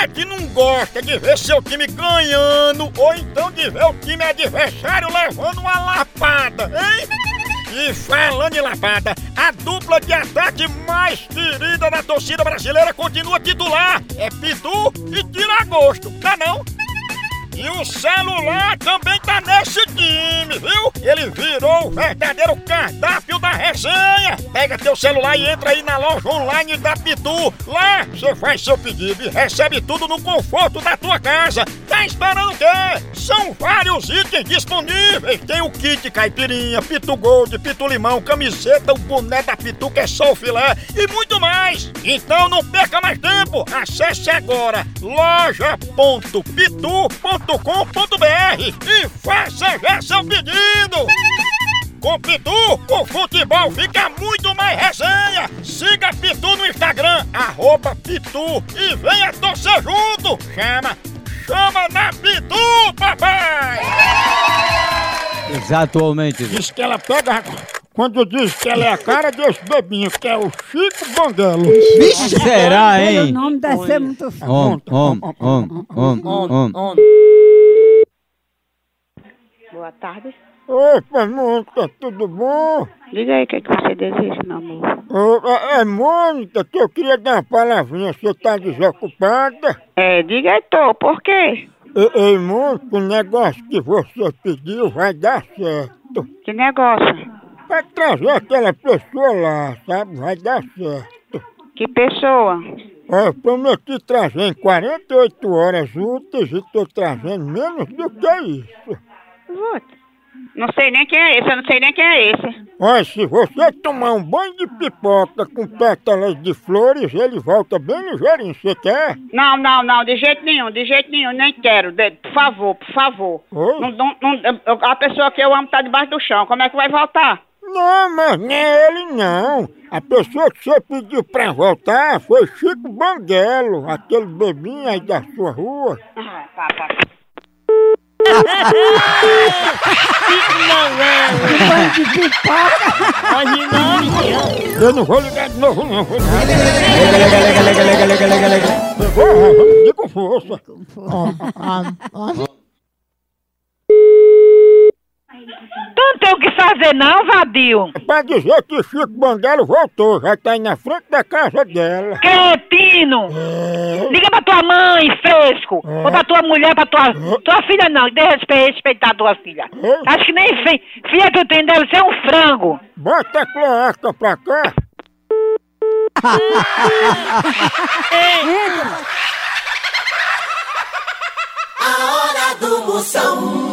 é que não gosta de ver seu time ganhando ou então de ver o time adversário levando uma lapada, hein? E falando em lapada, a dupla de ataque mais querida da torcida brasileira continua titular. É Pitu e Tiragosto, tá não? E o celular também tá nesse time, viu? Ele virou o verdadeiro cardápio da resenha. Pega teu celular e entra aí na loja online da Pitu. Lá você faz seu pedido e recebe tudo no conforto da tua casa. Tá esperando o quê? São vários itens disponíveis. Tem o kit caipirinha, Pitu Gold, Pitu Limão, camiseta, o boné da Pitu que é só o filé e muito mais. Então não perca mais tempo. Acesse agora loja.pitu.com pitu.com.br e faça já seu pedido! Com Pitu, o futebol fica muito mais resenha! Siga Pitu no Instagram, arroba Pitu e venha torcer junto! Chama, chama na Pitu, papai! Exatamente. Diz que ela pega quando diz que ela é a cara desse bebinho, que é o Chico Banguelo. Vixe, será, O hein? nome deve ser muito Om, om, om, om, om. Boa tarde. Opa, Mônica, tudo bom? Diga aí o que, é que você deseja, meu amor. Ô, é, é Mônica, que eu queria dar uma palavrinha, você tá desocupada? É, diga aí, tô, por quê? Ei, ei, Mônica, o negócio que você pediu vai dar certo. Que negócio? Vai trazer aquela pessoa lá, sabe? Vai dar certo. Que pessoa? Eu prometi trazer em 48 horas úteis e tô trazendo menos do que isso. Puta. Não sei nem quem é esse, eu não sei nem quem é esse. Olha, se você tomar um banho de pipoca com pétalas de flores, ele volta bem ligeirinho. Você quer? Não, não, não, de jeito nenhum, de jeito nenhum, nem quero. De- por favor, por favor. Oi? Não, não, não- eu- a pessoa que eu amo tá debaixo do chão, como é que vai voltar? Não, mas nem ele não. A pessoa que você pediu pra voltar foi Chico Banguelo, aquele bebinho aí da sua rua. Ah, tá, tá. Banho de pipoca. Eu não vou ligar de novo, não. Vou ligar. Lega, lega, lega, lega, lega, lega, lega. Vou, vamos pedir com força. Tu não tem o que fazer não, vadio. É pra dizer que Chico Banguelo voltou, já tá aí na frente da casa dela. Cretino! Liga pra tua mãe, fresco! Ou pra tua mulher, pra tua... Tua filha não, de respe- respeitar a tua filha. Acho que nem fi- filha tu tem, deve ser um frango. Bota a cloaca pra cá. A hora do Moção.